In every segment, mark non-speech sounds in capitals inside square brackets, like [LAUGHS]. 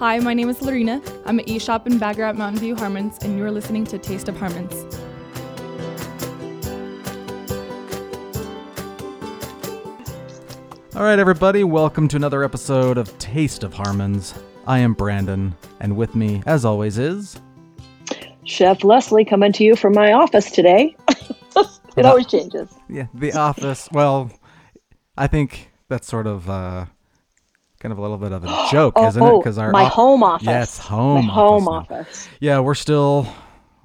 Hi, my name is Lorena. I'm an e-shop and bagger at Mountain View Harmons, and you're listening to Taste of Harmons. All right, everybody, welcome to another episode of Taste of Harmons. I am Brandon, and with me, as always, is Chef Leslie coming to you from my office today. [LAUGHS] it always changes. yeah the office. Well, I think that's sort of uh, kind of a little bit of a [GASPS] joke, oh, isn't it? oh, Because our my off- home office. Yes, home My home office now. office. Yeah, we're still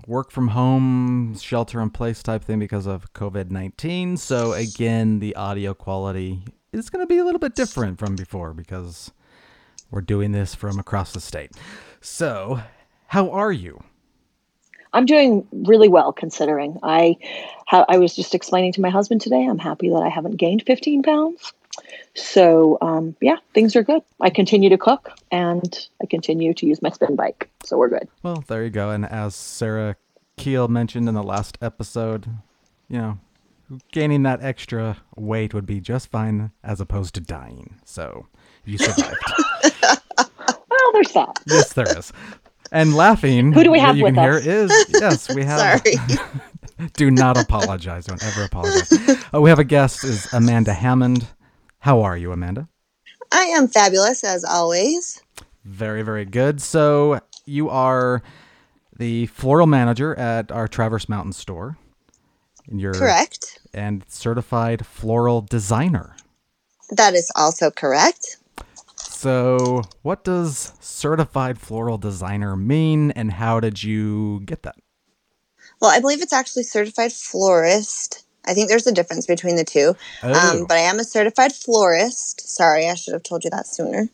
work from home, shelter in place type thing because of COVID 19. So, again, the audio quality is going to be a little bit different from before because we're doing this from across the state. So, how are you? I'm doing really well considering. I ha- I was just explaining to my husband today. I'm happy that I haven't gained 15 pounds. So um, yeah, things are good. I continue to cook and I continue to use my spin bike. So we're good. Well, there you go. And as Sarah Keel mentioned in the last episode, you know, gaining that extra weight would be just fine as opposed to dying. So, you survived. [LAUGHS] Well, there's that. yes, there is. And laughing. Who do we have you with can hear us? is yes, we [LAUGHS] have. Sorry. [LAUGHS] do not apologize. Don't ever apologize. Oh, we have a guest is Amanda Hammond. How are you, Amanda? I am fabulous as always. Very, very good. So you are the floral manager at our Traverse Mountain store. And you're Correct. and certified floral designer. That is also correct. So, what does certified floral designer mean, and how did you get that? Well, I believe it's actually certified florist. I think there's a difference between the two. Oh. Um, but I am a certified florist. Sorry, I should have told you that sooner.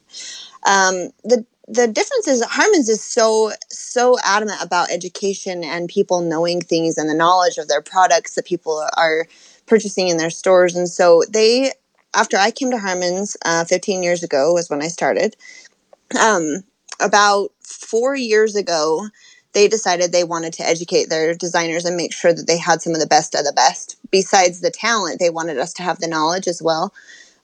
Um, the the difference is Harmons is so so adamant about education and people knowing things and the knowledge of their products that people are purchasing in their stores. And so they, after I came to Harmons uh, 15 years ago, was when I started. Um, about four years ago, they decided they wanted to educate their designers and make sure that they had some of the best of the best. Besides the talent, they wanted us to have the knowledge as well.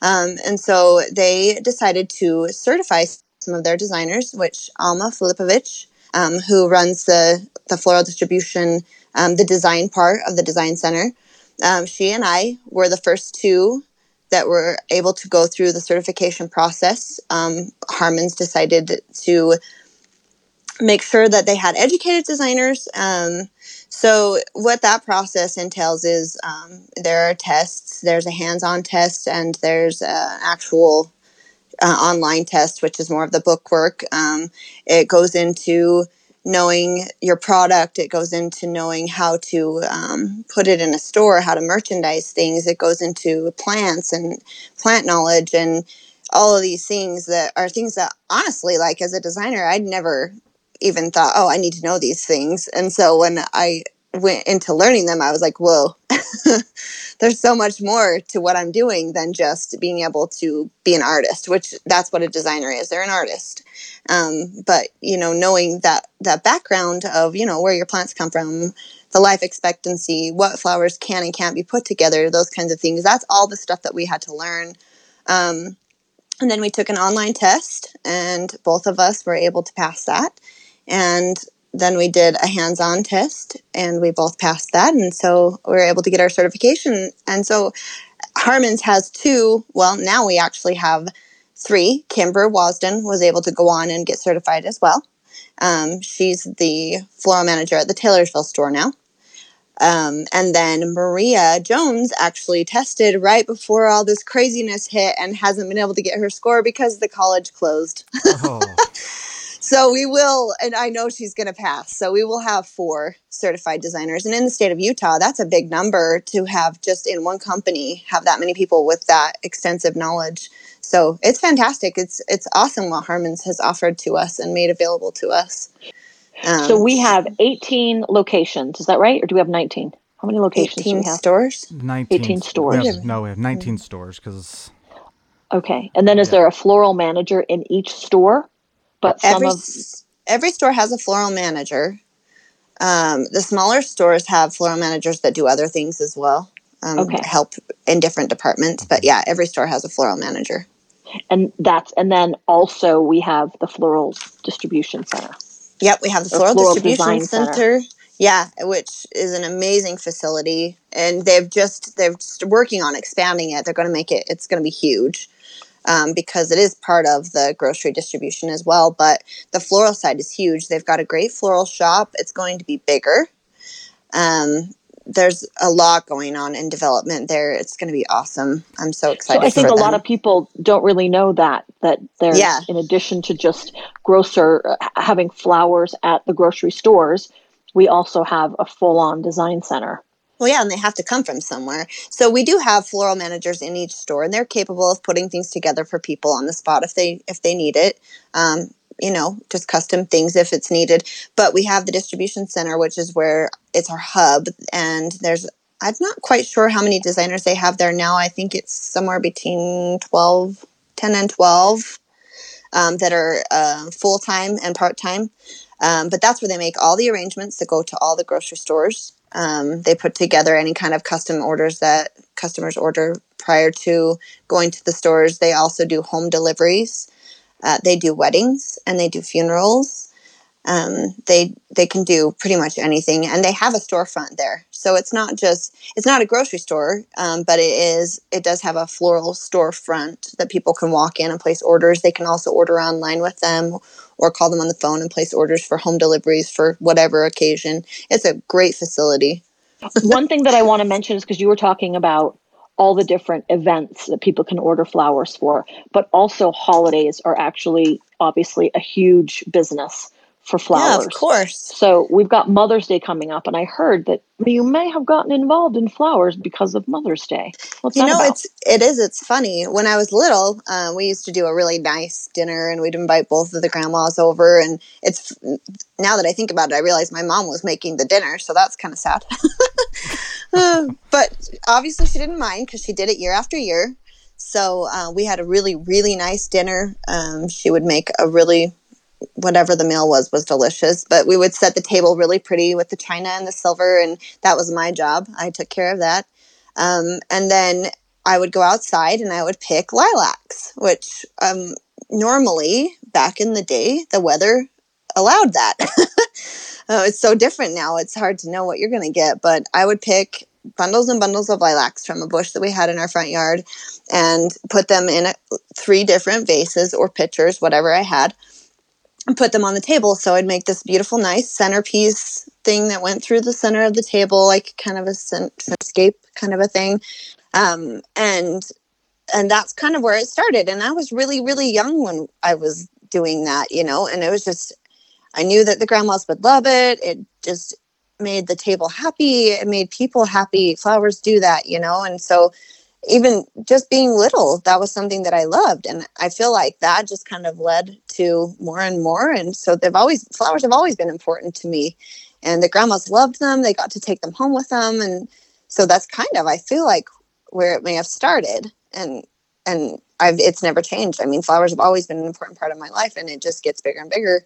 Um, and so they decided to certify some of their designers, which Alma Filipovic, um, who runs the, the floral distribution, um, the design part of the design center, um, she and I were the first two that were able to go through the certification process. Um, Harmons decided to make sure that they had educated designers. Um, so, what that process entails is um, there are tests, there's a hands on test, and there's an actual uh, online test, which is more of the book work. Um, it goes into knowing your product, it goes into knowing how to um, put it in a store, how to merchandise things, it goes into plants and plant knowledge and all of these things that are things that honestly like as a designer i'd never even thought oh i need to know these things. And so when i went into learning them i was like whoa [LAUGHS] there's so much more to what i'm doing than just being able to be an artist which that's what a designer is they're an artist. Um, but you know knowing that that background of you know where your plants come from the life expectancy what flowers can and can't be put together those kinds of things that's all the stuff that we had to learn. Um, and then we took an online test, and both of us were able to pass that. And then we did a hands on test, and we both passed that. And so we were able to get our certification. And so Harmons has two, well, now we actually have three. Kimber Wasden was able to go on and get certified as well. Um, she's the floral manager at the Taylorsville store now. Um, and then Maria Jones actually tested right before all this craziness hit and hasn't been able to get her score because the college closed. Oh, [LAUGHS] So we will, and I know she's going to pass. So we will have four certified designers. And in the state of Utah, that's a big number to have just in one company have that many people with that extensive knowledge. So it's fantastic. It's it's awesome what Harmons has offered to us and made available to us. Um, So we have 18 locations. Is that right? Or do we have 19? How many locations do 18 we have? stores. 19 18 we stores. have- no, we have 19 stores because Okay. And then is Yeah. there a floral manager in each store? But some every of every store has a floral manager. Um, the smaller stores have floral managers that do other things as well. Um, Okay. Help in different departments, but yeah, every store has a floral manager. and that's and then also we have the floral distribution center. Yep, we have the floral, floral distribution center. center. Yeah, which is an amazing facility, and they've just they're just working on expanding it. They're going to make it. It's going to be huge. Um, because it is part of the grocery distribution as well. But the floral side is huge. They've got a great floral shop. It's going to be bigger. Um, there's a lot going on in development there. It's going to be awesome. I'm so So excited. I think a lot of people don't really know that that there's Yeah. in addition to just grocer uh, having flowers at the grocery stores, we also have a full-on design center. Well, yeah, and they have to come from somewhere. So we do have floral managers in each store, and they're capable of putting things together for people on the spot if they if they need it. Um, you know, just custom things if it's needed. But we have the distribution center, which is where it's our hub, and there's I'm not quite sure how many designers they have there now. I think it's somewhere between 12, 10 and 12 um, that are uh, full time and part time. Um, but that's where they make all the arrangements that go to all the grocery stores. Um, they put together any kind of custom orders that customers order prior to going to the stores. They also do home deliveries. Uh, they do weddings and they do funerals. Um, they they can do pretty much anything, and they have a storefront there. So it's not just it's not a grocery store, um, but it is it does have a floral storefront that people can walk in and place orders. They can also order online with them, or call them on the phone and place orders for home deliveries for whatever occasion. It's a great facility. One thing that I want to mention is because you were talking about all the different events that people can order flowers for, but also holidays are actually obviously a huge business for flowers. Yeah, of course. So we've got Mother's Day coming up, and I heard that you may have gotten involved in flowers because of Mother's Day. What's You know, about? it's it is. It's funny. When I was little, uh, we used to do a really nice dinner, and we'd invite both of the grandmas over. And it's now that I think about it, I realize my mom was making the dinner, so that's kind of sad. [LAUGHS] Uh, but obviously, she didn't mind because she did it year after year. So uh, we had a really, really nice dinner. Um, she would make a really whatever the meal was was delicious. But we would set the table really pretty with the china and the silver and that was my job. I took care of that. Um, and then i would go outside and i would pick lilacs which um, normally back in the day the weather allowed that. Uh, [LAUGHS] it's so different now. It's hard to know what you're going to get but i would pick bundles and bundles of lilacs from a bush that we had in our front yard and put them in a, three different vases or pitchers whatever i had and put them on the table. So I'd make this beautiful, nice centerpiece thing that went through the center of the table, like kind of a centerscape kind of a thing. Um, and and that's kind of where it started. And I was really, really young when I was doing that, you know. And it was just, I knew that the grandmas would love it. It just made the table happy. It made people happy. Flowers do that, you know. And so even just being little, that was something that I loved. And I feel like that just kind of led to more and more. And so they've always, flowers have always been important to me. And the grandmas loved them. They got to take them home with them. And so that's kind of, I feel like, where it may have started. And, and I've, it's never changed. I mean, flowers have always been an important part of my life and it just gets bigger and bigger.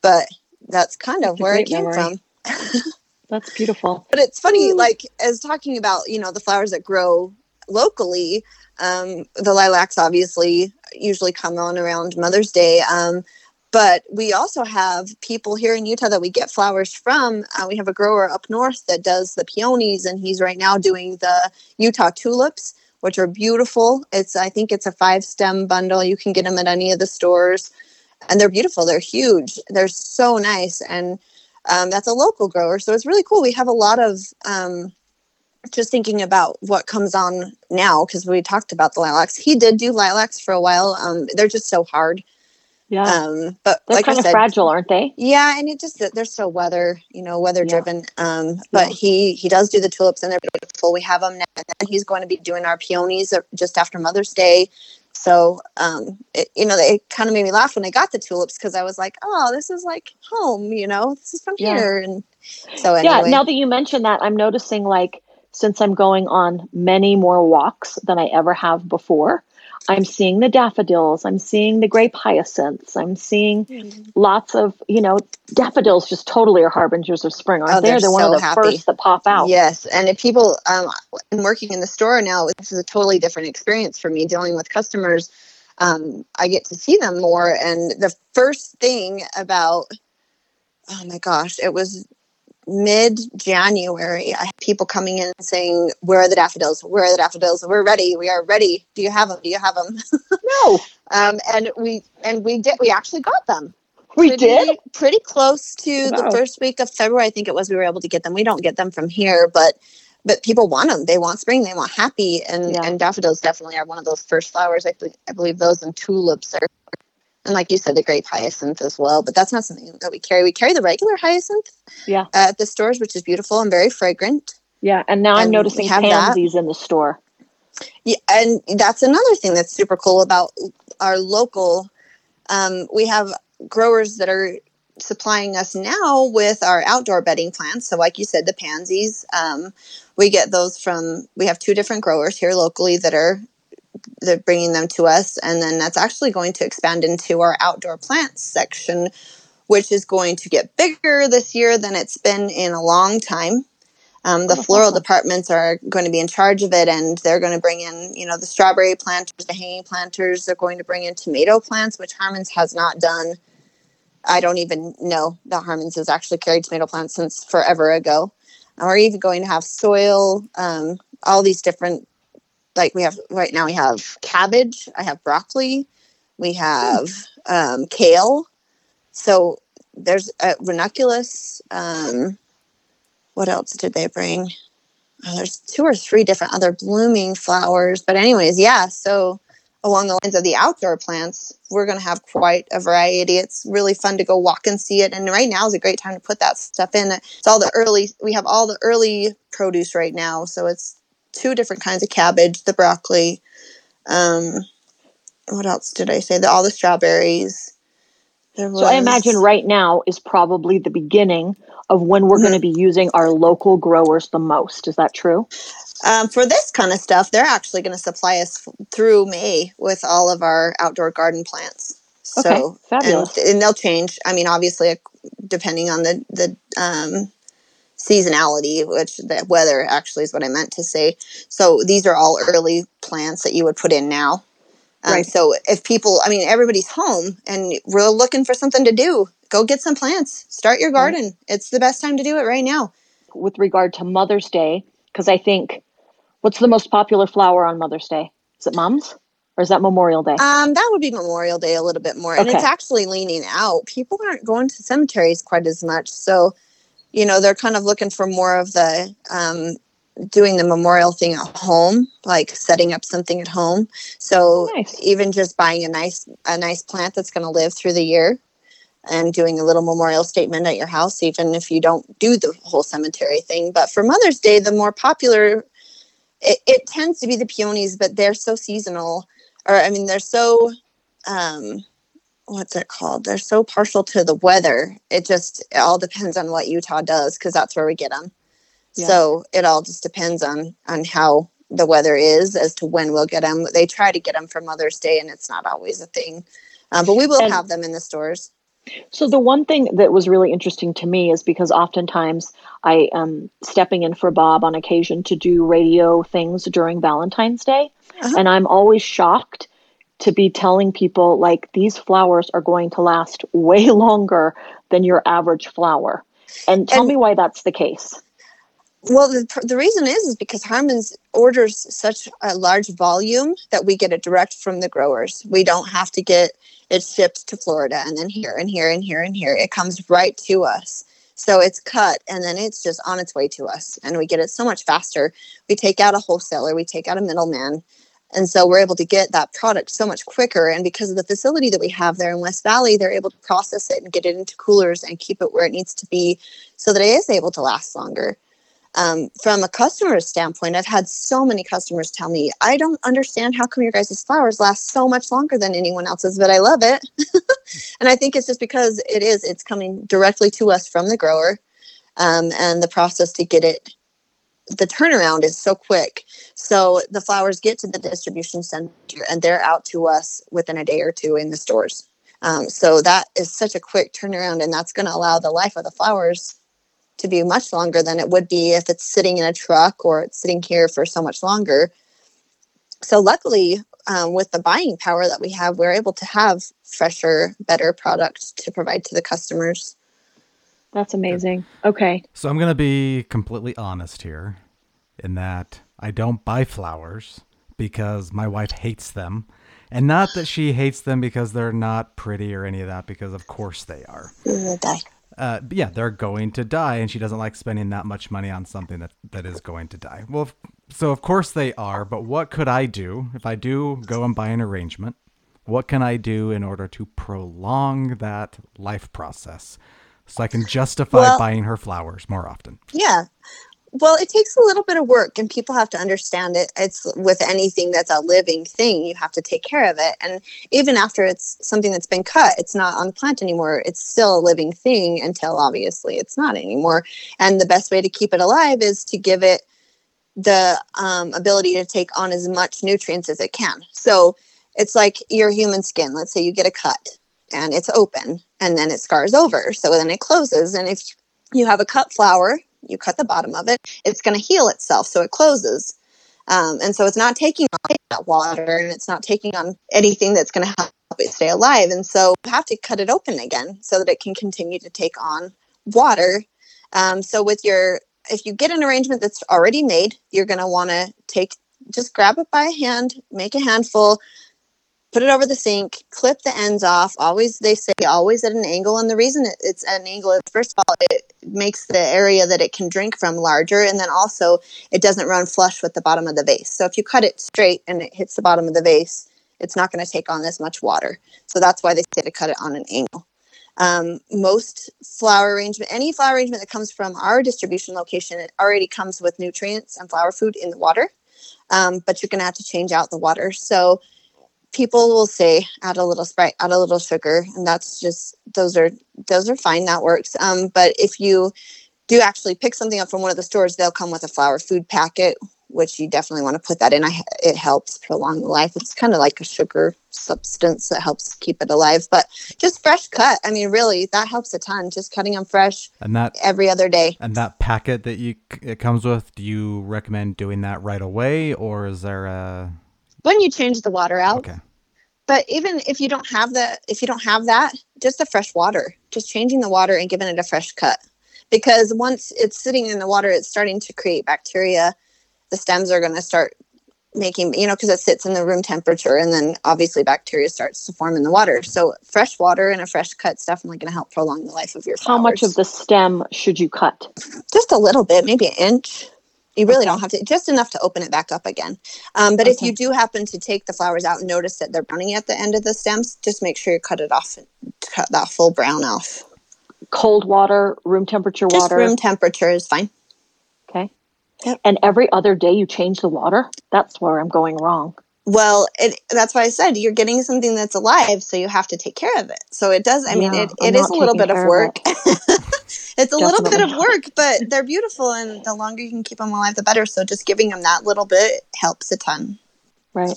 But that's kind of That's where it came memory. from. [LAUGHS] That's beautiful. But it's funny, hmm. like as talking about, you know, the flowers that grow locally, um, the lilacs obviously usually come on around Mother's Day. Um, but we also have people here in Utah that we get flowers from. Uh, we have a grower up north that does the peonies, and he's right now doing the Utah tulips, which are beautiful. It's I think it's a five stem bundle. You can get them at any of the stores, and they're beautiful. They're huge. They're so nice, and um, that's a local grower. So it's really cool. We have a lot of um, just thinking about what comes on now because we talked about the lilacs. He did do lilacs for a while. Um, they're just so hard. Yeah. Um, but They're like kind I of said, fragile, aren't they? yeah, and it just they're so weather, you know, weather Yeah. driven. Um, but Yeah. he he does do the tulips and they're beautiful. We have them now. And then he's going to be doing our peonies uh, just after Mother's Day. So, um, it, you know, it kind of made me laugh when I got the tulips because I was like, oh, this is like home, you know, this is from Yeah. here. And so anyway, Yeah. Now that you mention that, I'm noticing like since I'm going on many more walks than I ever have before, I'm seeing the daffodils. I'm seeing the grape hyacinths. I'm seeing lots of, you know, daffodils just totally are harbingers of spring, aren't Oh, they? they're They're one of the happy. first that pop out. Yes, and if people um, and working in the store now, this is a totally different experience for me dealing with customers. um, I get to see them more. And the first thing about, oh my gosh, it was mid January. I had people coming in saying, Where are the daffodils? Where are the daffodils? We're ready. We are ready. Do you have them? Do you have them? [LAUGHS] No, um, and we and we did we actually got them. we pretty, did. pretty close to Wow. the first week of February. I think it was we were able to get them. We don't get them from here, but but people want them. They want spring. They want happy, and Yeah. and daffodils definitely are one of those first flowers. I believe, I believe those and tulips are, and like you said, the grape hyacinth as well. But that's not something that we carry. We carry the regular hyacinth Yeah, uh, at the stores, which is beautiful and very fragrant. yeah. And now I'm And noticing have that. pansies in the store. Yeah, and that's another thing that's super cool about our local. Um, we have growers that are supplying us now with our outdoor bedding plants. So, like you said, the pansies, um, we get those from. We have two different growers here locally that are they're bringing them to us, and then that's actually going to expand into our outdoor plants section, which is going to get bigger this year than it's been in a long time. Um, the Oh, floral departments are going to be in charge of it, and they're going to bring in, you know, the strawberry planters, the hanging planters. They're going to bring in tomato plants, which Harmons has not done. I don't even know that Harmons has actually carried tomato plants since forever ago. And we're even going to have soil, um, all these different, like we have right now, we have cabbage, I have broccoli, we have um, kale. So there's uh, ranunculus. Um, what else did they bring? Oh, there's two or three different other blooming flowers. But, anyways, yeah. So, along the lines of the outdoor plants, we're going to have quite a variety. It's really fun to go walk and see it. And right now is a great time to put that stuff in. It's all the early, we have all the early produce right now. So, it's two different kinds of cabbage, the broccoli. Um, what else did I say? The, all the strawberries. So I imagine right now is probably the beginning of when we're going to be using our local growers the most. Is that true? Um, for this kind of stuff, they're actually going to supply us through May with all of our outdoor garden plants. Okay, So, fabulous. And, and they'll change. I mean, obviously, depending on the the um, seasonality, which the weather actually is what I meant to say. So these are all early plants that you would put in now. Um, Right. So if people, I mean, everybody's home and we're looking for something to do, go get some plants. Start your garden. It's the best time to do it right now. With regard to Mother's Day, because I think what's the most popular flower on Mother's Day? Is it mom's? or is that Memorial Day? Um, that would be Memorial Day a little bit more, and it's actually leaning out. People aren't going to cemeteries quite as much, so you know they're kind of looking for more of the um, doing the memorial thing at home, like setting up something at home. So Nice. even just buying a nice a nice plant that's going to live through the year, and doing a little memorial statement at your house, even if you don't do the whole cemetery thing. But for Mother's Day, the more popular. It, it tends to be the peonies, but they're so seasonal or I mean, they're so um, what's it called? They're so partial to the weather. It just it all depends on what Utah does because that's where we get them. Yeah. So it all just depends on on how the weather is as to when we'll get them. They try to get them for Mother's Day, and it's not always a thing. Uh, but we will And- have them in the stores. So the one thing that was really interesting to me is because oftentimes I am stepping in for Bob on occasion to do radio things during Valentine's Day, Uh-huh. and I'm always shocked to be telling people like these flowers are going to last [LAUGHS] way longer than your average flower. And tell And- me why that's the case. Well, the, the reason is is because Harmon's orders such a large volume that we get it direct from the growers. We don't have to get it shipped to Florida and then here and here and here and here. It comes right to us. So it's cut and then it's just on its way to us and we get it so much faster. We take out a wholesaler, we take out a middleman. And so we're able to get that product so much quicker. And because of the facility that we have there in West Valley, they're able to process it and get it into coolers and keep it where it needs to be so that it is able to last longer um, from a customer standpoint, I've had so many customers tell me, I don't understand how come your guys' flowers last so much longer than anyone else's, but I love it. [LAUGHS] and I think it's just because it is, it's coming directly to us from the grower. Um, and the process to get it, the turnaround is so quick. So the flowers get to the distribution center and they're out to us within a day or two in the stores. Um, so that is such a quick turnaround, and that's going to allow the life of the flowers to be much longer than it would be if it's sitting in a truck or it's sitting here for so much longer. So luckily, um, with the buying power that we have, we're able to have fresher, better products to provide to the customers. That's amazing. Okay. So I'm going to be completely honest here in that I don't buy flowers because my wife hates them. And not that she hates them because they're not pretty or any of that, because of course they are. Die. Uh, yeah, they're going to die, and she doesn't like spending that much money on something that, that is going to die. Well, f- so of course they are, but what could I do if I do go and buy an arrangement? What can I do in order to prolong that life process so I can justify Well- buying her flowers more often? Yeah. Well, it takes a little bit of work, and people have to understand it. It's with anything that's a living thing, you have to take care of it. And even after it's something that's been cut, it's not on the plant anymore. It's still a living thing until obviously it's not anymore. And the best way to keep it alive is to give it the um, ability to take on as much nutrients as it can. So it's like your human skin. Let's say you get a cut and it's open and then it scars over. So then it closes. And if you have a cut flower, you cut the bottom of it, it's going to heal itself. So it closes. Um, and so it's not taking on that water and it's not taking on anything that's going to help it stay alive. And so you have to cut it open again so that it can continue to take on water. Um, so with your, if you get an arrangement that's already made, you're going to want to take, just grab it by hand, make a handful, put it over the sink, clip the ends off. Always, they say always at an angle. And the reason it, it's at an angle is, first of all, it makes the area that it can drink from larger. And then also, it doesn't run flush with the bottom of the vase. So if you cut it straight and it hits the bottom of the vase, it's not going to take on as much water. So that's why they say to cut it on an angle. Um, most flower arrangement, any flower arrangement that comes from our distribution location, it already comes with nutrients and flower food in the water. Um, but you're going to have to change out the water. So people will say add a little sprite add a little sugar and that's just those are those are fine that works. Um, but if you do actually pick something up from one of the stores they'll come with a flower food packet which you definitely want to put that in. I, it helps prolong the life. It's kind of like a sugar substance that helps keep it alive but just fresh cut. I mean really that helps a ton just cutting them fresh And that every other day. And that packet that you it comes with, do you recommend doing that right away, or is there a when you change the water out. Okay? But even if you don't have the if you don't have that just the fresh water just changing the water and giving it a fresh cut because once it's sitting in the water it's starting to create bacteria the stems are going to start making you know because it sits in the room temperature and then obviously bacteria starts to form in the water so fresh water and a fresh cut is definitely going to help prolong the life of your flowers. How much of the stem should you cut? just a little bit maybe an inch you really Okay. don't have to just enough to open it back up again um, but if you do happen to take the flowers out and notice that they're browning at the end of the stems just make sure you cut it off and cut that full brown off Cold water, room temperature water. just water. room temperature is fine okay. Yep. And every other day you change the water? That's where I'm going wrong. well it, that's why i said you're getting something that's alive so you have to take care of it so it does i mean it, it is a little bit of work [LAUGHS] it's a little bit of work but they're beautiful and the longer you can keep them alive the better so just giving them that little bit helps a ton Right.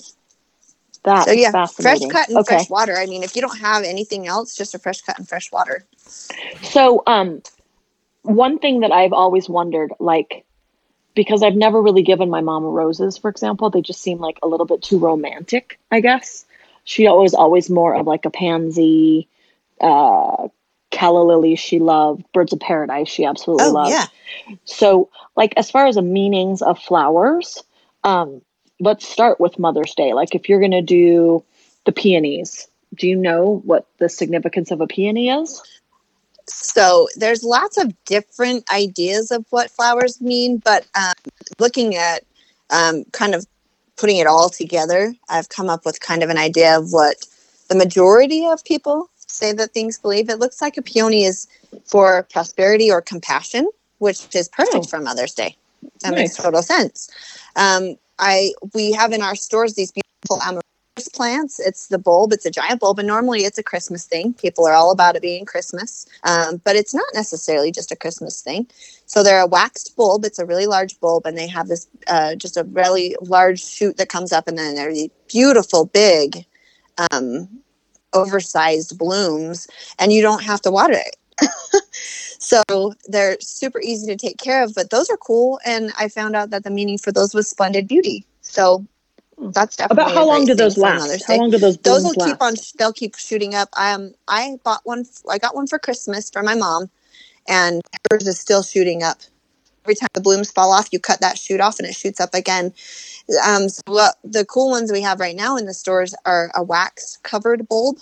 That's so yeah fresh cut and okay. fresh water i mean if you don't have anything else just a fresh cut and fresh water So, um, one thing that I've always wondered, like, because I've never really given my mom roses, for example, they just seem like a little bit too romantic, I guess. She was always more of like a pansy, uh, calla lily she loved, birds of paradise she absolutely oh loved. yeah So, like, as far as the meanings of flowers, um, let's start with Mother's Day. Like, if you're going to do the peonies, do you know what the significance of a peony is? so there's lots of different ideas of what flowers mean but um, looking at um, kind of putting it all together i've come up with kind of an idea of what the majority of people say that things believe. It looks like a peony is for prosperity or compassion which is perfect Oh. for mother's day. That Nice. makes total sense. Um, i we have in our stores these beautiful amaryllis plants. It's the bulb. It's a giant bulb and normally it's a christmas thing. People are all about it being christmas. Um, but it's not necessarily just a christmas thing. So they're a waxed bulb. It's a really large bulb and they have this uh, just a really large shoot that comes up and then they're beautiful big um, oversized blooms and you don't have to water it. [LAUGHS] So they're super easy to take care of but those are cool. And i found out that the meaning for those was splendid beauty. So That's definitely About how long do those last? How long do those those will keep on they'll keep shooting up. Um i bought one i got one for christmas for my mom and hers is still shooting up every time the blooms fall off you cut that shoot off and it shoots up again. Um so what the cool ones we have right now in the stores are a wax covered bulb.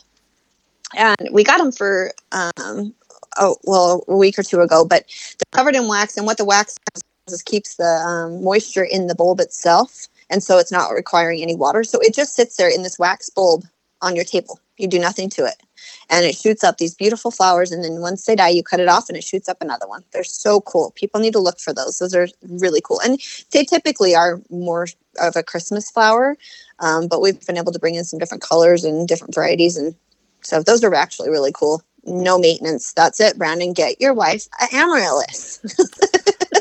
And we got them for um oh well a week or two ago but they're covered in wax and what the wax does is keeps the um, moisture in the bulb itself and so it's not requiring any water. So it just sits there in this wax bulb on your table you do nothing to it. And it shoots up these beautiful flowers and then once they die you cut it off and it shoots up another one. They're so cool. People need to look for those. Those are really cool. And they typically are more of a christmas flower um, but we've been able to bring in some different colors and different varieties and so those are actually really cool. No maintenance. That's it. Brandon get your wife a amaryllis.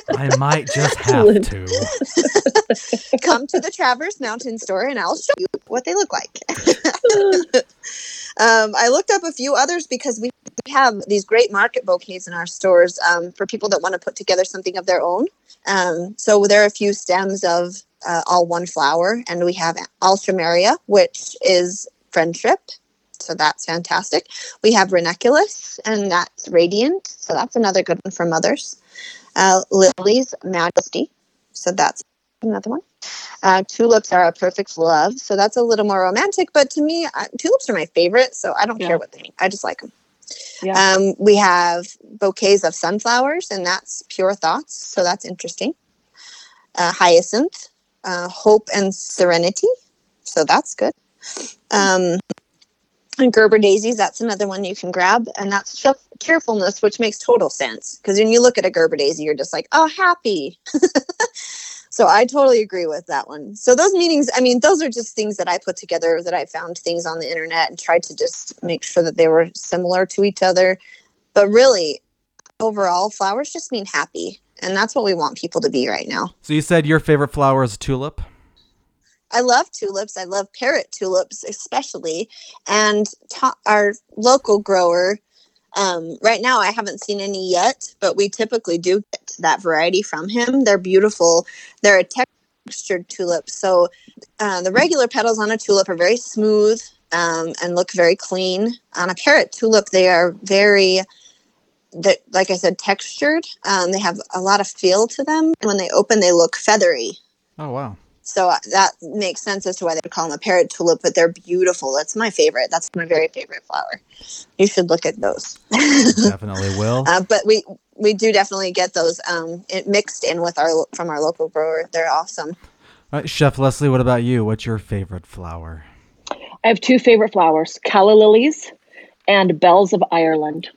[LAUGHS] I might just [LAUGHS] have to. come to the Traverse Mountain store and I'll show you what they look like. [LAUGHS] um, I looked up a few others because we have these great market bouquets in our stores um, for people that want to put together something of their own. Um, so there are a few stems of uh, all one flower, and we have Alstroemeria, which is friendship. So that's fantastic. We have Ranunculus, and that's radiant. So that's another good one for mothers. Uh, Lily's Majesty. So that's another one. Uh, tulips are a perfect love. So that's a little more romantic. But to me, uh, tulips are my favorite. So I don't Yeah. care what they mean. I just like them. Yeah. Um, we have bouquets of sunflowers, and that's pure thoughts. So that's interesting. Uh, hyacinth, uh, hope and serenity. So that's good. Um, and Gerber daisies, that's another one you can grab, and that's cheer- cheerfulness, which makes total sense. Because when you look at a Gerber daisy, you're just like, oh, happy. [LAUGHS] so I totally agree with that one. So those meetings, I mean, those are just things that I put together that I found things on the internet and tried to just make sure that they were similar to each other. But really, overall, flowers just mean happy, and that's what we want people to be right now. So you said your favorite flower is tulip? I love tulips. I love parrot tulips, especially. And to- our local grower, um, right now, I haven't seen any yet, but we typically do get that variety from him. They're beautiful. They're a textured tulip. So uh, the regular petals on a tulip are very smooth um, and look very clean. On a parrot tulip, they are very. That, like I said, textured. Um, they have a lot of feel to them. And when they open, they look feathery. Oh wow. So uh, that makes sense as to why they call them a parrot tulip, but they're beautiful. That's my favorite. That's my very favorite flower. You should look at those. [LAUGHS] Definitely will. uh, but we we do definitely get those um, mixed in with our from our local grower. They're awesome. All right, Chef Leslie, what about you? What's your favorite flower? I have two favorite flowers: calla lilies and bells of Ireland.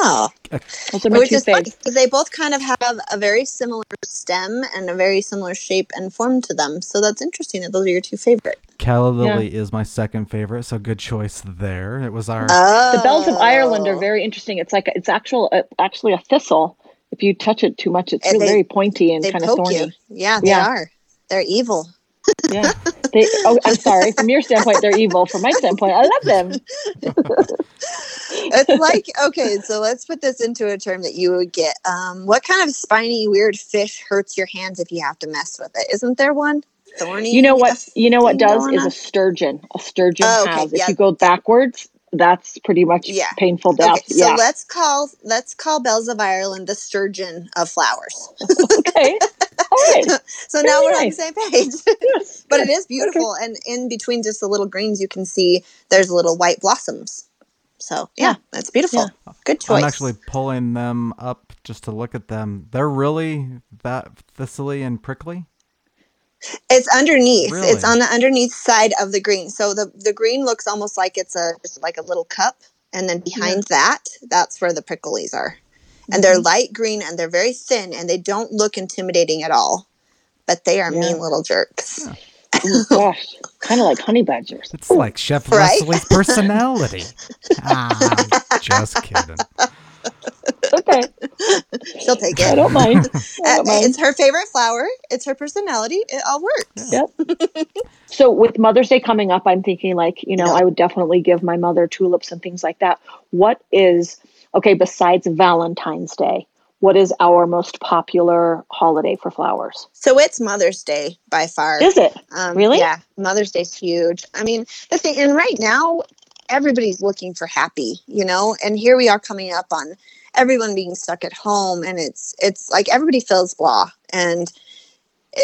Oh, Those which is funny because they both kind of have a very similar stem and a very similar shape and form to them. So that's interesting that those are your two favorite. Calla lily is my second favorite, so good choice there. It was our Oh, The bells of Ireland are very interesting. It's like it's actual, uh, actually a thistle. If you touch it too much, it's really they- very pointy and kind of thorny. you. Yeah, they Yeah. are. They're evil. Yeah. [LAUGHS] They, oh, I'm sorry. From your standpoint, they're evil. From my standpoint, I love them. it's like okay so let's put this into a term that you would get um, what kind of spiny weird fish hurts your hands if you have to mess with it isn't there one thorny You know what? You know what does is a sturgeon. A sturgeon Oh, okay, has. If yeah. you go backwards, that's pretty much Yeah. painful death. okay so yeah. let's call let's call bells of ireland the sturgeon of flowers [LAUGHS] okay. All right. [LAUGHS] so now we're on the same page [LAUGHS] Yes. but it is beautiful and in between just the little greens you can see there's little white blossoms so yeah, Yeah. that's beautiful good choice I'm actually pulling them up just to look at them. They're really that thistly and prickly. It's underneath. Really? It's on the underneath side of the green. So the the green looks almost like it's a just like a little cup, and then behind that, that's where the pricklies are. And Mm-hmm. they're light green and they're very thin and they don't look intimidating at all. But they are Yeah. mean little jerks. [LAUGHS] Oh, gosh, kind of like honey badgers. It's like Chef Right? Leslie's personality. [LAUGHS] ah, just kidding. Okay, She'll take I it. don't mind. [LAUGHS] I Uh, don't mind. It's her favorite flower. It's her personality. It all works. Yep. [LAUGHS] so with Mother's Day coming up, I'm thinking like, you know, Yeah. I would definitely give my mother tulips and things like that. What is okay besides Valentine's Day? what is our most popular holiday for flowers? So it's Mother's Day by far. Is it? Um, Really? Yeah, Mother's Day's huge. I mean, the thing, and right now, everybody's looking for happy, you know. And here we are coming up on everyone being stuck at home, and it's it's like everybody feels blah. And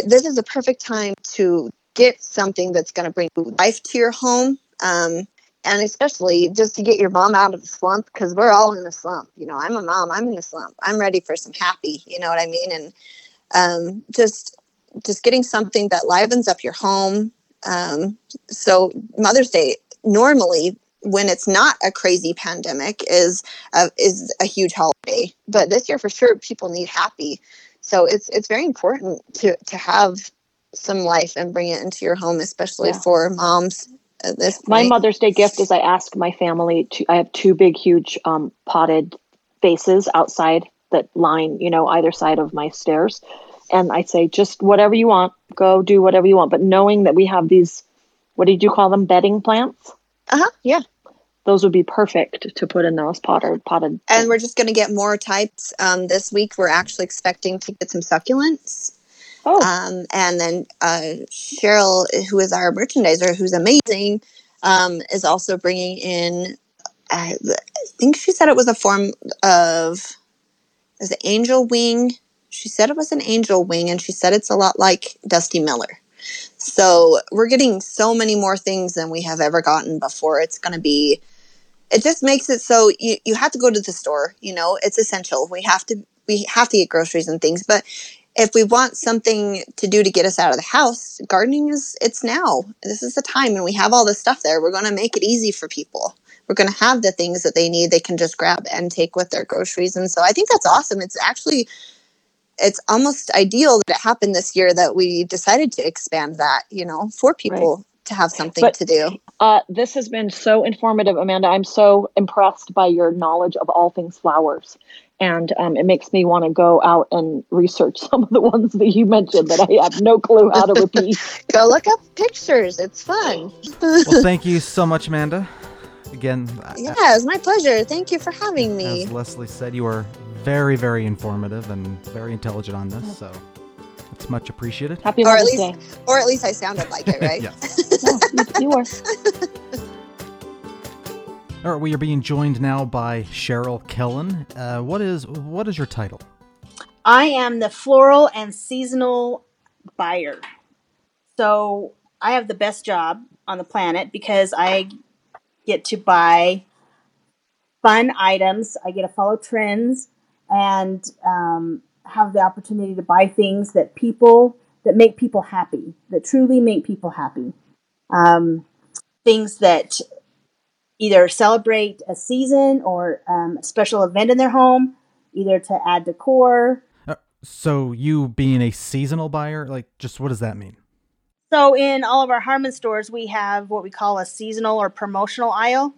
this is a perfect time to get something that's going to bring life to your home. Um, and especially just to get your mom out of the slump because we're all in a slump. You know, I'm a mom. I'm in a slump. I'm ready for some happy. You know what I mean? And um, just just getting something that livens up your home. Um, so Mother's Day normally when it's not a crazy pandemic is a, is a huge holiday, but this year for sure people need happy. So it's it's very important to to have some life and bring it into your home, especially Yeah. for moms at this point. My Mother's Day gift is I ask my family to. I have two big, huge um, potted vases outside that line, you know, either side of my stairs, and I say, just whatever you want, go do whatever you want. But knowing that we have these, what did you call them, bedding plants? Uh-huh, yeah. Those would be perfect to put in those potted potted. And we're just going to get more types. Um, this week, we're actually expecting to get some succulents. oh, Um, and then uh, Cheryl, who is our merchandiser, who's amazing, um, is also bringing in. Uh, I think she said it was a form of is it angel wing. She said it was an angel wing, and she said it's a lot like Dusty Miller. So we're getting so many more things than we have ever gotten before. It's going to be. It just makes it so you, you have to go to the store. You know, it's essential. We have to we have to get groceries and things, but if we want something to do to get us out of the house, gardening is it's now. This is the time and we have all this stuff there. We're going to make it easy for people. We're going to have the things that they need they can just grab and take with their groceries. And so I think that's awesome. It's actually it's almost ideal that it happened this year that we decided to expand that, you know, for people to have something But- to do. Uh, this has been so informative, Amanda. I'm so impressed by your knowledge of all things flowers. And um, it makes me want to go out and research [LAUGHS] some of the ones that you mentioned that I have no clue how to repeat. [LAUGHS] Go look up pictures. It's fun. Well, [LAUGHS] thank you so much, Amanda. Again, I- Yeah, it was my pleasure. Thank you for having me. as Leslie said, you are very, very informative and very intelligent on this, so it's much appreciated. Happy Or at least- Day. Or at least I sounded like it, right? yes. Yeah, you, you. All right, we are being joined now by Cheryl Kellen. Uh, what is what is your title? I am the floral and seasonal buyer. So I have the best job on the planet because I get to buy fun items. I get to follow trends and um, have the opportunity to buy things that people that make people happy, that truly make people happy. Um, things that either celebrate a season or um, a special event in their home, either to add decor, Uh, so you being a seasonal buyer, like just what does that mean? So in all of our Harmon stores, we have what we call a seasonal or promotional aisle.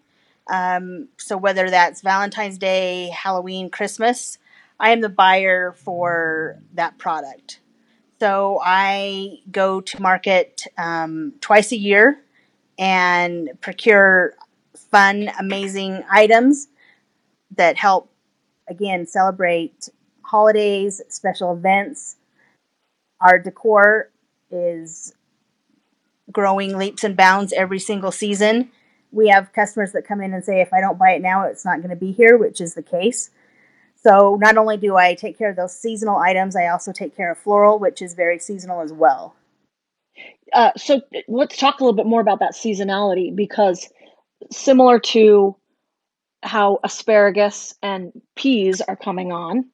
Um, so whether that's Valentine's Day, Halloween, Christmas, I am the buyer for that product. So I go to market um, twice a year and procure fun, amazing items that help, again, celebrate holidays, special events. Our decor is growing leaps and bounds every single season. We have customers that come in and say, if I don't buy it now, it's not going to be here, which is the case. So not only do I take care of those seasonal items, I also take care of floral, which is very seasonal as well. Uh, so let's talk a little bit more about that seasonality because similar to how asparagus and peas are coming on,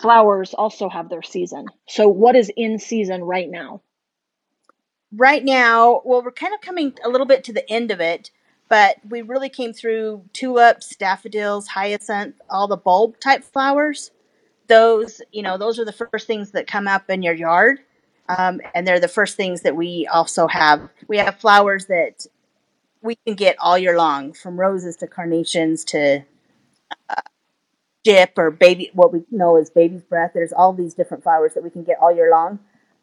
flowers also have their season. So what is in season right now? Right now, well, we're kind of coming a little bit to the end of it, but we really came through tulips, daffodils, hyacinth, all the bulb type flowers. Those, you know, those are the first things that come up in your yard. Um, and they're the first things that we also have. We have flowers that we can get all year long, from roses to carnations to uh, dip or baby, what we know as baby's breath. There's all these different flowers that we can get all year long,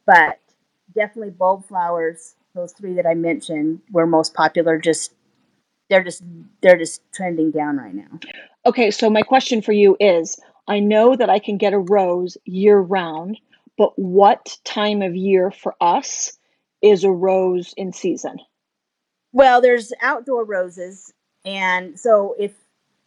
but definitely bulb flowers. Those three that I mentioned were most popular. Just they're just they're just trending down right now. Okay, so my question for you is I know that I can get a rose year round, but what time of year for us is a rose in season? Well, there's outdoor roses, and so if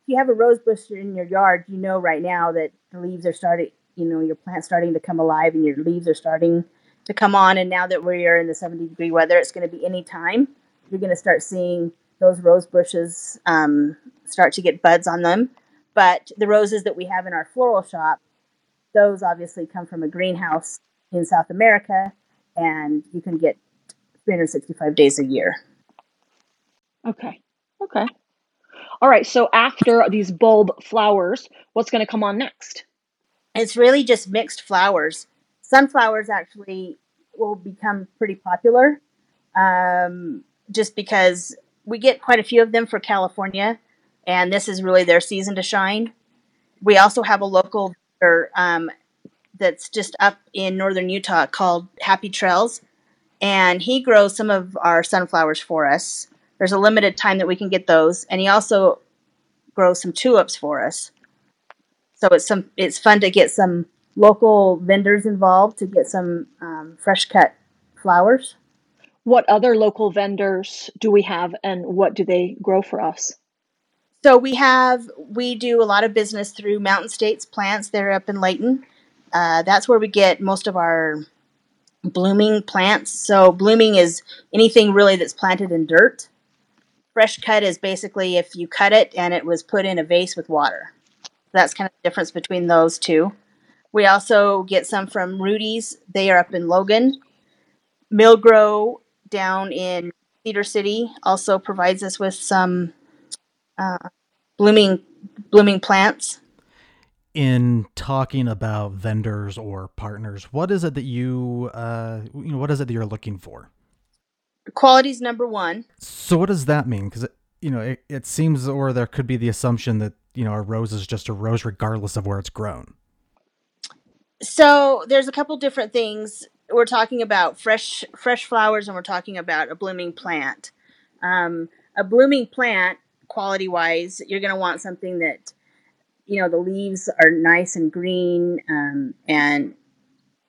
you have a rose bush in your yard, you know right now that the leaves are starting. You know your plant's starting to come alive, and your leaves are starting to come on. And now that we are in the 70 degree weather, it's going to be any time. You're going to start seeing those rose bushes um, start to get buds on them. But the roses that we have in our floral shop, those obviously come from a greenhouse in South America, and you can get 365 days a year. Okay. Okay. All right. So after these bulb flowers, what's going to come on next? It's really just mixed flowers. Sunflowers actually will become pretty popular um, just because we get quite a few of them for California, and this is really their season to shine. We also have a local um, that's just up in northern Utah called Happy Trails, and he grows some of our sunflowers for us. There's a limited time that we can get those, and he also grows some tulips for us. So it's some it's fun to get some local vendors involved to get some um, fresh cut flowers. What other local vendors do we have, and what do they grow for us? So we have we do a lot of business through Mountain States Plants. They're up in Layton. Uh, that's where we get most of our blooming plants. So blooming is anything really that's planted in dirt. Fresh cut is basically if you cut it and it was put in a vase with water. That's kind of the difference between those two. We also get some from Rudy's. They are up in Logan. Millgrow down in Cedar City also provides us with some uh, blooming blooming plants. In talking about vendors or partners, what is it that you uh, you know what is it that you're looking for? Quality's number one. So what does that mean? Because you know it, it seems, or there could be the assumption that you know a rose is just a rose regardless of where it's grown. So there's a couple different things. We're talking about fresh fresh flowers, and we're talking about a blooming plant. Um, a blooming plant, quality wise, you're going to want something that you know the leaves are nice and green um, and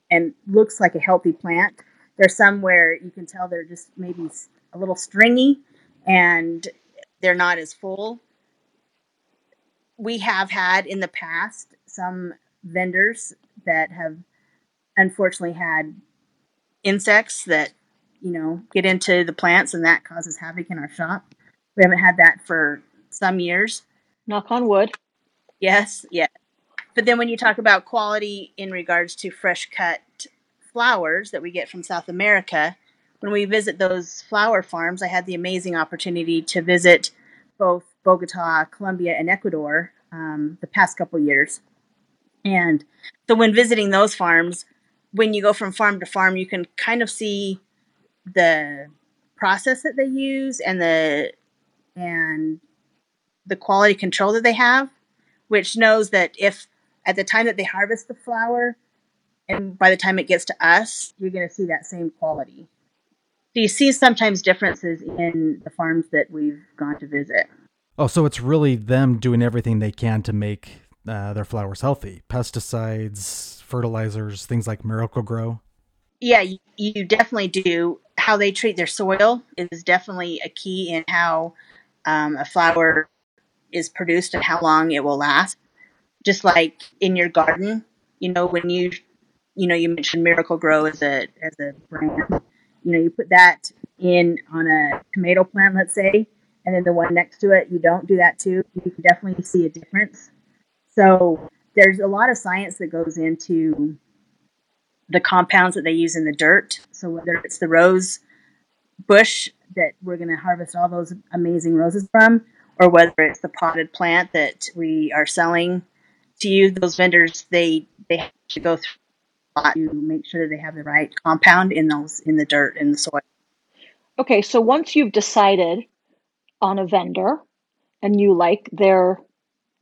and looks like a healthy plant. There's some where you can tell they're just maybe a little stringy and they're not as full. We have had in the past some vendors that have unfortunately had insects that you know get into the plants and that causes havoc in our shop. We haven't had that for some years. Knock on wood. Yes, yeah. But then when you talk about quality in regards to fresh cut flowers that we get from South America, when we visit those flower farms, I had the amazing opportunity to visit both Bogota, Colombia, and Ecuador um, the past couple years. And so when visiting those farms, when you go from farm to farm, you can kind of see the process that they use and the and the quality control that they have, which knows that if at the time that they harvest the flower and by the time it gets to us, you're going to see that same quality. So you see sometimes differences in the farms that we've gone to visit. Oh, so it's really them doing everything they can to make uh, their flowers healthy. Pesticides, fertilizers, things like Miracle-Gro. Yeah, you, you definitely do. How they treat their soil is definitely a key in how um, a flower is produced and how long it will last. Just like in your garden, you know, when you, you know, you mentioned Miracle-Gro as a as a brand. You know, you put that in on a tomato plant, let's say, and then the one next to it, you don't do that too. You can definitely see a difference so there's a lot of science that goes into the compounds that they use in the dirt. So whether it's the rose bush that we're going to harvest all those amazing roses from, or whether it's the potted plant that we are selling to you, those vendors they they have to go through a lot to make sure that they have the right compound in those in the dirt in the soil. Okay, so once you've decided on a vendor and you like their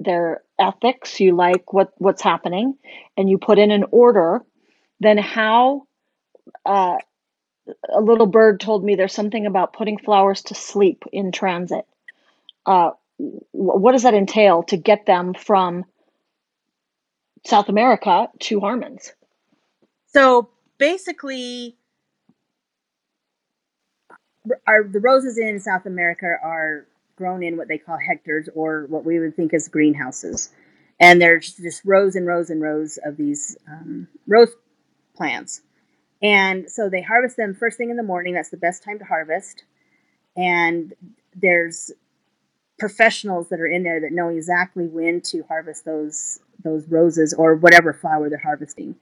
their ethics, you like what what's happening, and you put in an order, then how? Uh, a little bird told me there's something about putting flowers to sleep in transit. Uh, what does that entail to get them from South America to Harmons? So basically, our the roses in South America are grown in what they call hectares, or what we would think as greenhouses. And there's just rows and rows and rows of these um, rose plants. And so they harvest them first thing in the morning. That's the best time to harvest. And there's professionals that are in there that know exactly when to harvest those those roses or whatever flower they're harvesting.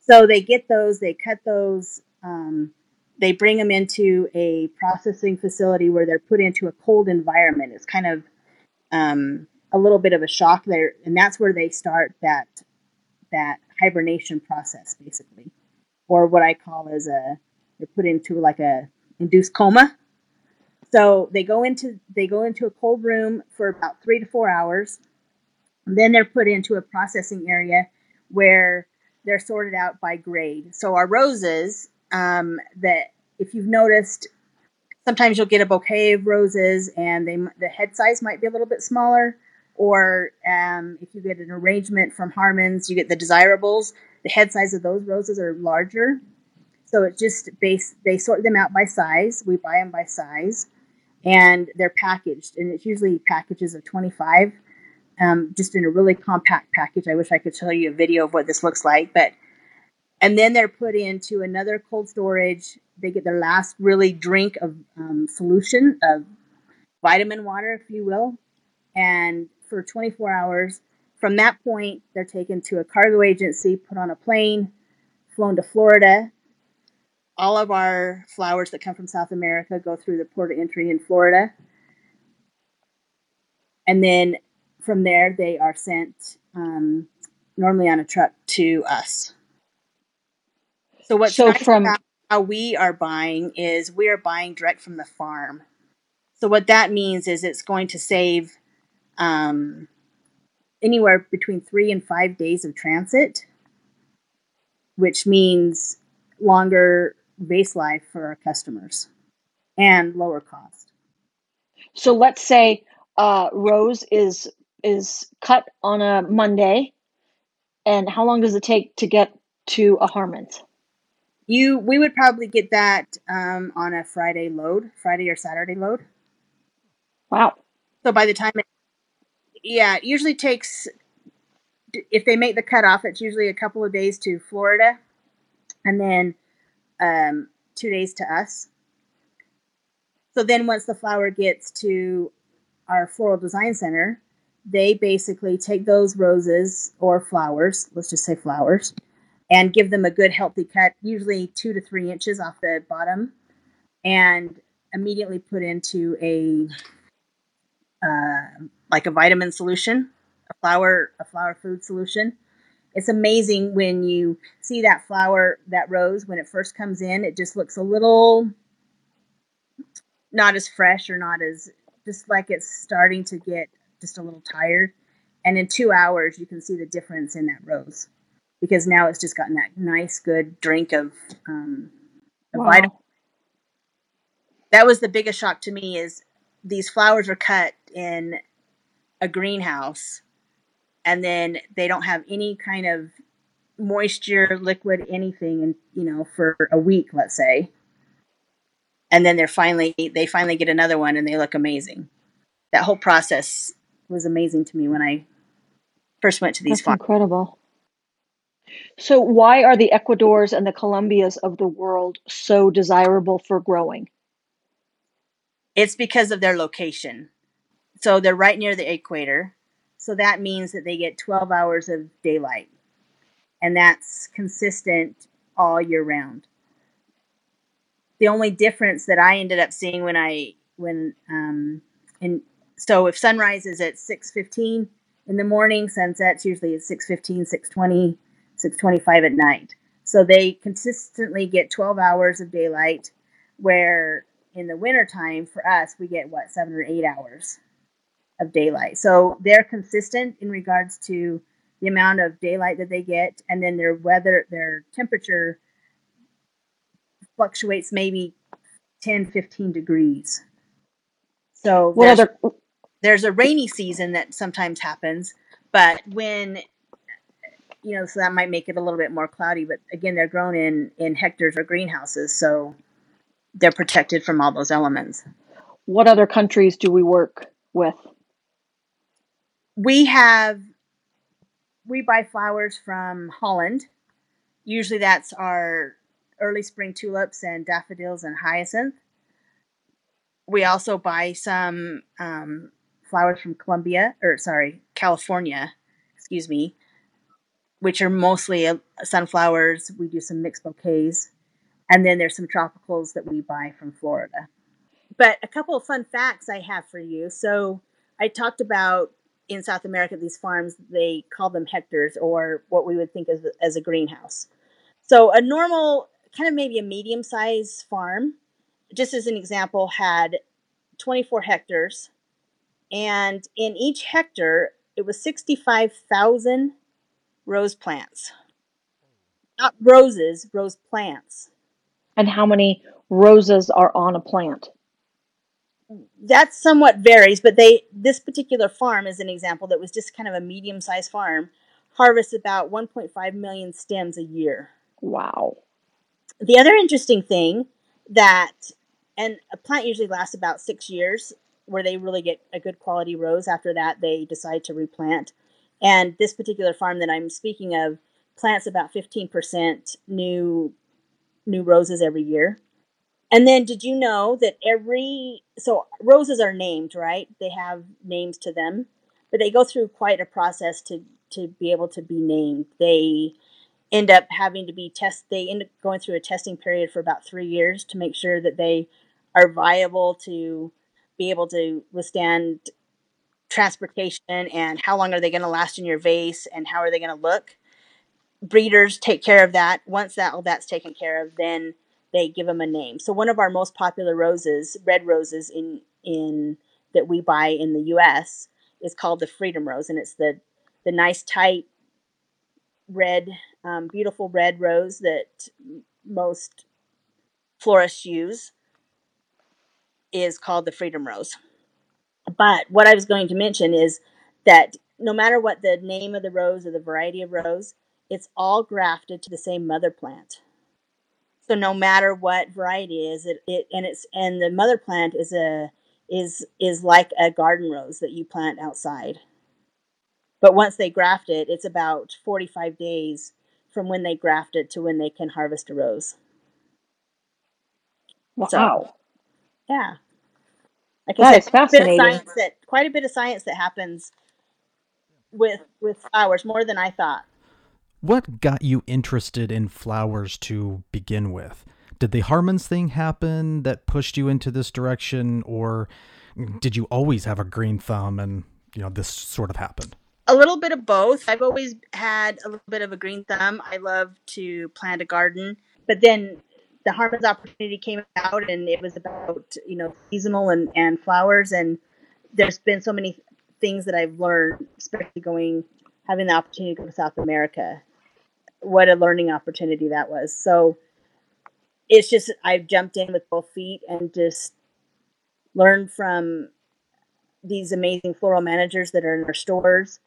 So they get those, they cut those, um, they bring them into a processing facility where they're put into a cold environment. It's kind of um, a little bit of a shock there, and that's where they start that that hibernation process, basically, or what I call as a they're put into like a induced coma. So they go into they go into a cold room for about three to four hours. Then they're put into a processing area where they're sorted out by grade. So our roses, um, that if you've noticed, sometimes you'll get a bouquet of roses and they the head size might be a little bit smaller. Or um, if you get an arrangement from Harmons, you get the desirables. The head size of those roses are larger. So it's just base. They sort them out by size. We buy them by size, and they're packaged. And it's usually packages of twenty five um, just in a really compact package. I wish I could show you a video of what this looks like, but and then they're put into another cold storage. They get their last really drink of um, solution of vitamin water, if you will, and for 24 hours. From that point, they're taken to a cargo agency, put on a plane, flown to Florida. All of our flowers that come from South America go through the port of entry in Florida. And then from there, they are sent um, normally on a truck to us. So what's So nice from- how we are buying is we are buying direct from the farm. So what that means is it's going to save um, anywhere between three and five days of transit, which means longer vase life for our customers and lower cost. So let's say uh, Rose is is cut on a Monday, and how long does it take to get to a Harmons? You, we would probably get that um, on a Friday load, Friday or Saturday load. Wow. So by the time it, yeah, it usually takes, if they make the cutoff, it's usually a couple of days to Florida and then um, two days to us. So then once the flower gets to our floral design center, they basically take those roses or flowers, let's just say flowers, and give them a good healthy cut, usually two to three inches off the bottom, and immediately put into a uh, like a vitamin solution, a flower a flower food solution. It's amazing when you see that flower, that rose, when it first comes in, it just looks a little not as fresh or not as just like it's starting to get just a little tired. And in two hours, you can see the difference in that rose because now it's just gotten that nice, good drink of, um, of Wow. vitamin. That was the biggest shock to me is these flowers are cut in a greenhouse and then they don't have any kind of moisture, liquid, anything, and you know, for a week, let's say. And then they're finally they finally get another one and they look amazing. That whole process was amazing to me when I first went to these That's farms. incredible. So why are the Ecuadors and the Colombias of the world so desirable for growing? It's because of their location. So they're right near the equator. So that means that they get 12 hours of daylight. And that's consistent all year round. The only difference that I ended up seeing when I when um and so if sunrise is at 6:15 in the morning, sunset's usually at 6:15, 6:20, 6:25 at night. So they consistently get 12 hours of daylight where in the wintertime for us we get what 7 or 8 hours of daylight. So they're consistent in regards to the amount of daylight that they get and then their weather their temperature fluctuates maybe 10 15 degrees. So there's, there's a rainy season that sometimes happens, but when you know, so that might make it a little bit more cloudy. But again, they're grown in in hectares or greenhouses, so they're protected from all those elements. What other countries do we work with? We have we buy flowers from Holland. Usually, that's our early spring tulips and daffodils and hyacinth. We also buy some um, flowers from Colombia, or sorry, California, excuse me, which are mostly uh, sunflowers. We do some mixed bouquets. And then there's some tropicals that we buy from Florida. But a couple of fun facts I have for you. So I talked about in South America, these farms, they call them hectares or what we would think of as a greenhouse. So a normal, kind of maybe a medium sized farm, just as an example, had 24 hectares. And in each hectare, it was 65,000 rose plants. Not roses, rose plants. And how many roses are on a plant? That somewhat varies, but they this particular farm is an example that was just kind of a medium-sized farm, harvests about 1.5 million stems a year. Wow. The other interesting thing that and a plant usually lasts about 6 years where they really get a good quality rose after that they decide to replant. And this particular farm that I'm speaking of plants about 15% new new roses every year. And then did you know that every so roses are named, right? They have names to them, but they go through quite a process to to be able to be named. They end up having to be test they end up going through a testing period for about 3 years to make sure that they are viable to be able to withstand transportation and how long are they going to last in your vase and how are they going to look breeders take care of that. Once that all that's taken care of, then they give them a name. So one of our most popular roses, red roses in in that we buy in the U.S. is called the Freedom Rose, and it's the the nice tight red, um, beautiful red rose that most florists use is called the Freedom Rose. But what I was going to mention is that no matter what the name of the rose or the variety of rose, it's all grafted to the same mother plant. So no matter what variety is, it, it and it's and the mother plant is a is is like a garden rose that you plant outside. But once they graft it, it's about 45 days from when they graft it to when they can harvest a rose. Wow. So, yeah. Like That I is said, quite a bit of fascinating. science that quite a bit of science that happens with with flowers, more than I thought. What got you interested in flowers to begin with? Did the Harmons thing happen that pushed you into this direction, or did you always have a green thumb and you know this sort of happened? a little bit of both. I've always had a little bit of a green thumb. I love to plant a garden, but then the Harmons opportunity came out, and it was about you know seasonal and and flowers, and there's been so many things that I've learned, especially going having the opportunity to go to South America. What a learning opportunity that was. So it's just I've jumped in with both feet and just learned from these amazing floral managers that are in our stores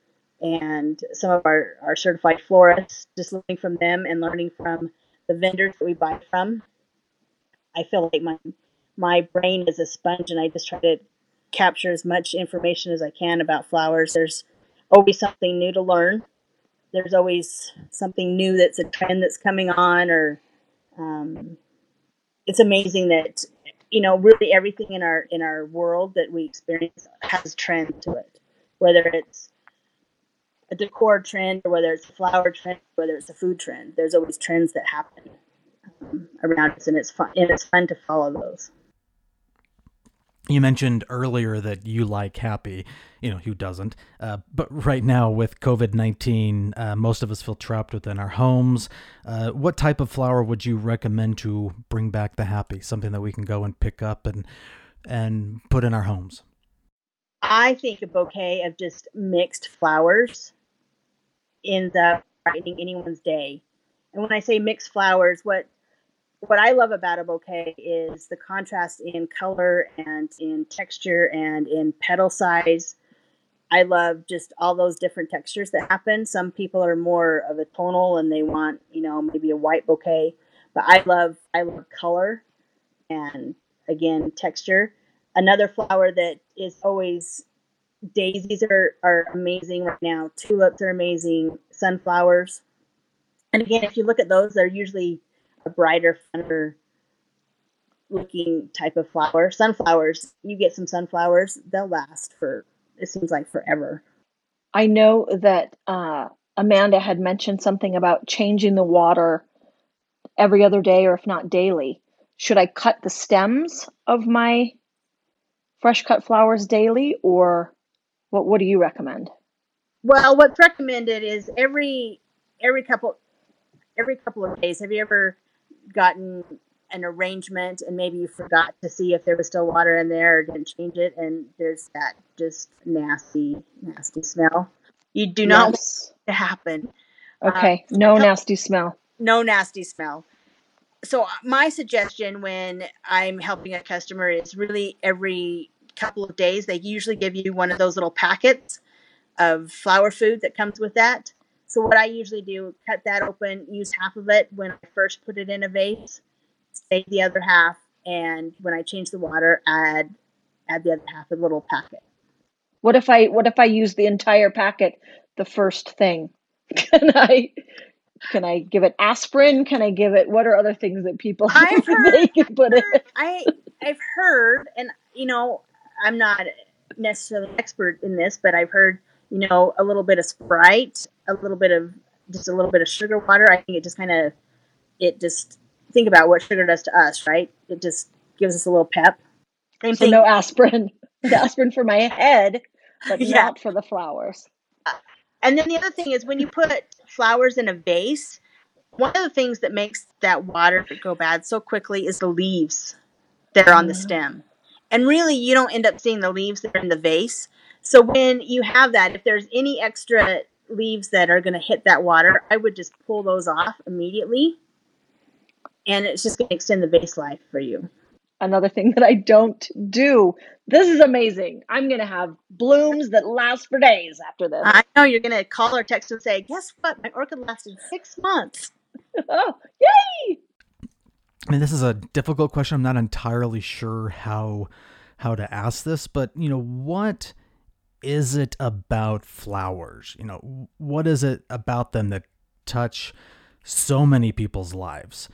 and some of our, our certified florists, just learning from them and learning from the vendors that we buy from. I feel like my my brain is a sponge and I just try to capture as much information as I can about flowers. There's always something new to learn. There's always something new that's a trend that's coming on or um, it's amazing that you know really everything in our in our world that we experience has trend to it whether it's a decor trend or whether it's a flower trend whether it's a food trend there's always trends that happen um, around us and it's fun and it's fun to follow those You mentioned earlier that you like happy. You know, who doesn't? Uh, but right now, with COVID 19, uh, most of us feel trapped within our homes. Uh, what type of flower would you recommend to bring back the happy? Something that we can go and pick up and and put in our homes? i think a bouquet of just mixed flowers ends up brightening anyone's day and when i say mixed flowers what what I love about a bouquet is the contrast in color and in texture and in petal size. I love just all those different textures that happen. Some people are more of a tonal and they want, you know, maybe a white bouquet, but I love I love color and again texture. Another flower that is always daisies are, are amazing right now. Tulips are amazing. Sunflowers. And again, if you look at those, they're usually a brighter, funner looking type of flower. Sunflowers, you get some sunflowers, they'll last for it seems like forever. I know that uh, Amanda had mentioned something about changing the water every other day or if not daily. Should I cut the stems of my fresh cut flowers daily or what what do you recommend? Well, what's recommended is every every couple every couple of days. Have you ever gotten an arrangement and maybe you forgot to see if there was still water in there or didn't change it and there's that just nasty nasty smell you do not yes. want to happen okay uh, no nasty smell no nasty smell so uh, my suggestion when i'm helping a customer is really every couple of days they usually give you one of those little packets of flower food that comes with that so what i usually do cut that open use half of it when i first put it in a vase save the other half, and when I change the water, add add the other half of the little packet. What if I what if I use the entire packet the first thing? [LAUGHS] Can I can I give it aspirin? Can I give it what are other things that people I've [LAUGHS] heard, they can put in? I I've heard and you know, I'm not necessarily an expert in this, but I've heard, you know, a little bit of Sprite, a little bit of just a little bit of sugar water. I think it just kind of it just think about what sugar does to us, right? It just gives us a little pep. Same so thing. no aspirin. [LAUGHS] the aspirin for my head, but [LAUGHS] yeah. not for the flowers. And then the other thing is when you put flowers in a vase, one of the things that makes that water go bad so quickly is the leaves that are on the mm. stem. And really, you don't end up seeing the leaves that are in the vase. So when you have that, if there's any extra leaves that are going to hit that water, I would just pull those off immediately and it's just going to extend the vase life for you. Another thing that I don't do. This is amazing. I'm going to have blooms that last for days after this. I know you're going to call or text and say, "Guess what? My orchid lasted six months." [LAUGHS] oh, yay! Mean, this is a difficult question. I'm not entirely sure how how to ask this, but you know, what is it about flowers? You know, what is it about them that touch so many people's lives?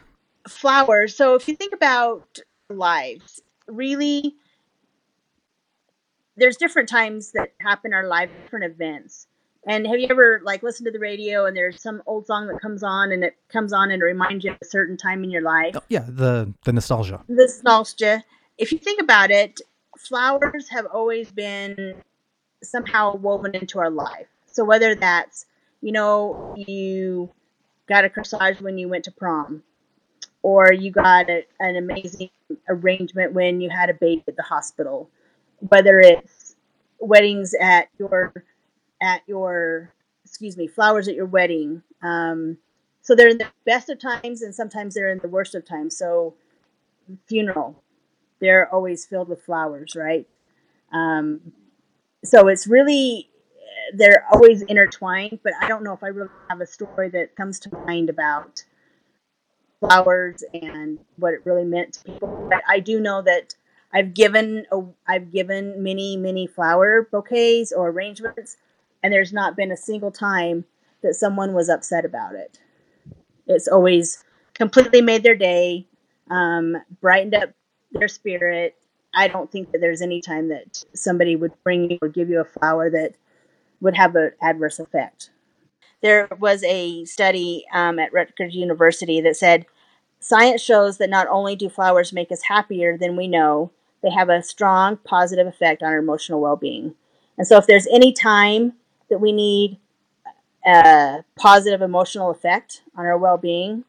flowers. So if you think about lives, really, there's different times that happen in our life, different events. And have you ever like listened to the radio and there's some old song that comes on and it comes on and it reminds you of a certain time in your life? Oh, yeah, the the nostalgia. The nostalgia. If you think about it, flowers have always been somehow woven into our life. So whether that's, you know, you got a corsage when you went to prom, or you got a, an amazing arrangement when you had a baby at the hospital, whether it's weddings at your at your excuse me flowers at your wedding. Um, so they're in the best of times, and sometimes they're in the worst of times. So funeral, they're always filled with flowers, right? Um, so it's really they're always intertwined, but I don't know if I really have a story that comes to mind about flowers and what it really meant to people. But I do know that I've given a, I've given many many flower bouquets or arrangements, and there's not been a single time that someone was upset about it. It's always completely made their day, um, brightened up their spirit. I don't think that there's any time that somebody would bring you or give you a flower that would have an adverse effect there was a study um, at Rutgers University that said science shows that not only do flowers make us happier than we know, they have a strong positive effect on our emotional well being. And so, if there's any time that we need a positive emotional effect on our well being,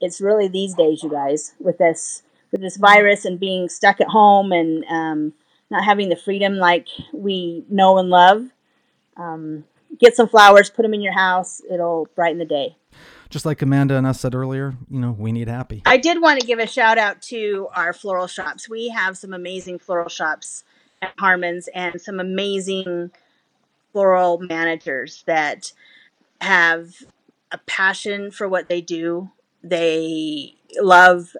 it's really these days, you guys, with this with this virus and being stuck at home and um, not having the freedom like we know and love. Um, get some flowers, put them in your house. It'll brighten the day. Just like Amanda and us said earlier, you know, we need happy. I did want to give a shout out to our floral shops. We have some amazing floral shops at Harmons and some amazing floral managers that have a passion for what they do. They love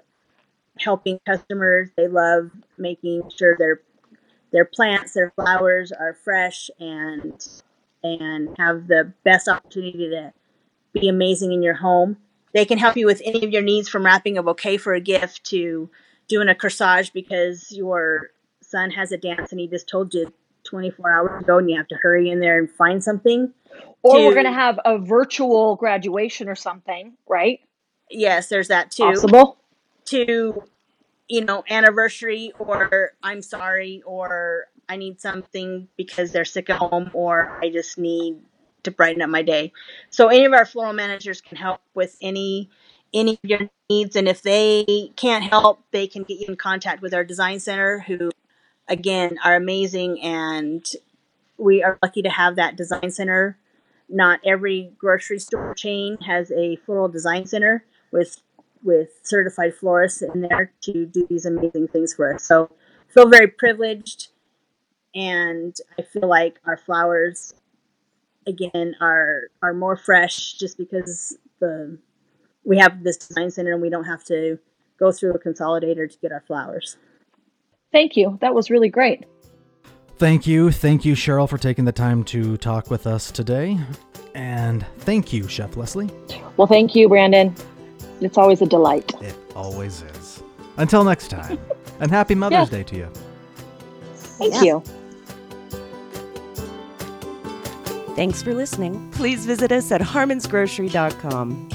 helping customers. They love making sure their their plants, their flowers are fresh and and have the best opportunity to be amazing in your home. They can help you with any of your needs from wrapping a bouquet for a gift to doing a corsage because your son has a dance and he just told you 24 hours ago and you have to hurry in there and find something. Or to- we're going to have a virtual graduation or something, right? Yes, there's that too. Possible. to you know anniversary or i'm sorry or i need something because they're sick at home or i just need to brighten up my day so any of our floral managers can help with any any of your needs and if they can't help they can get you in contact with our design center who again are amazing and we are lucky to have that design center not every grocery store chain has a floral design center with with certified florists in there to do these amazing things for us. So I feel very privileged and I feel like our flowers again are are more fresh just because the we have this design center and we don't have to go through a consolidator to get our flowers. Thank you. That was really great. Thank you. Thank you, Cheryl, for taking the time to talk with us today. And thank you, Chef Leslie. Well, thank you, Brandon. It's always a delight. It always is. Until next time. [LAUGHS] and happy Mother's Day to you. Thank Yeah. you. Thanks for listening. Please visit us at harmonsgrocery.com.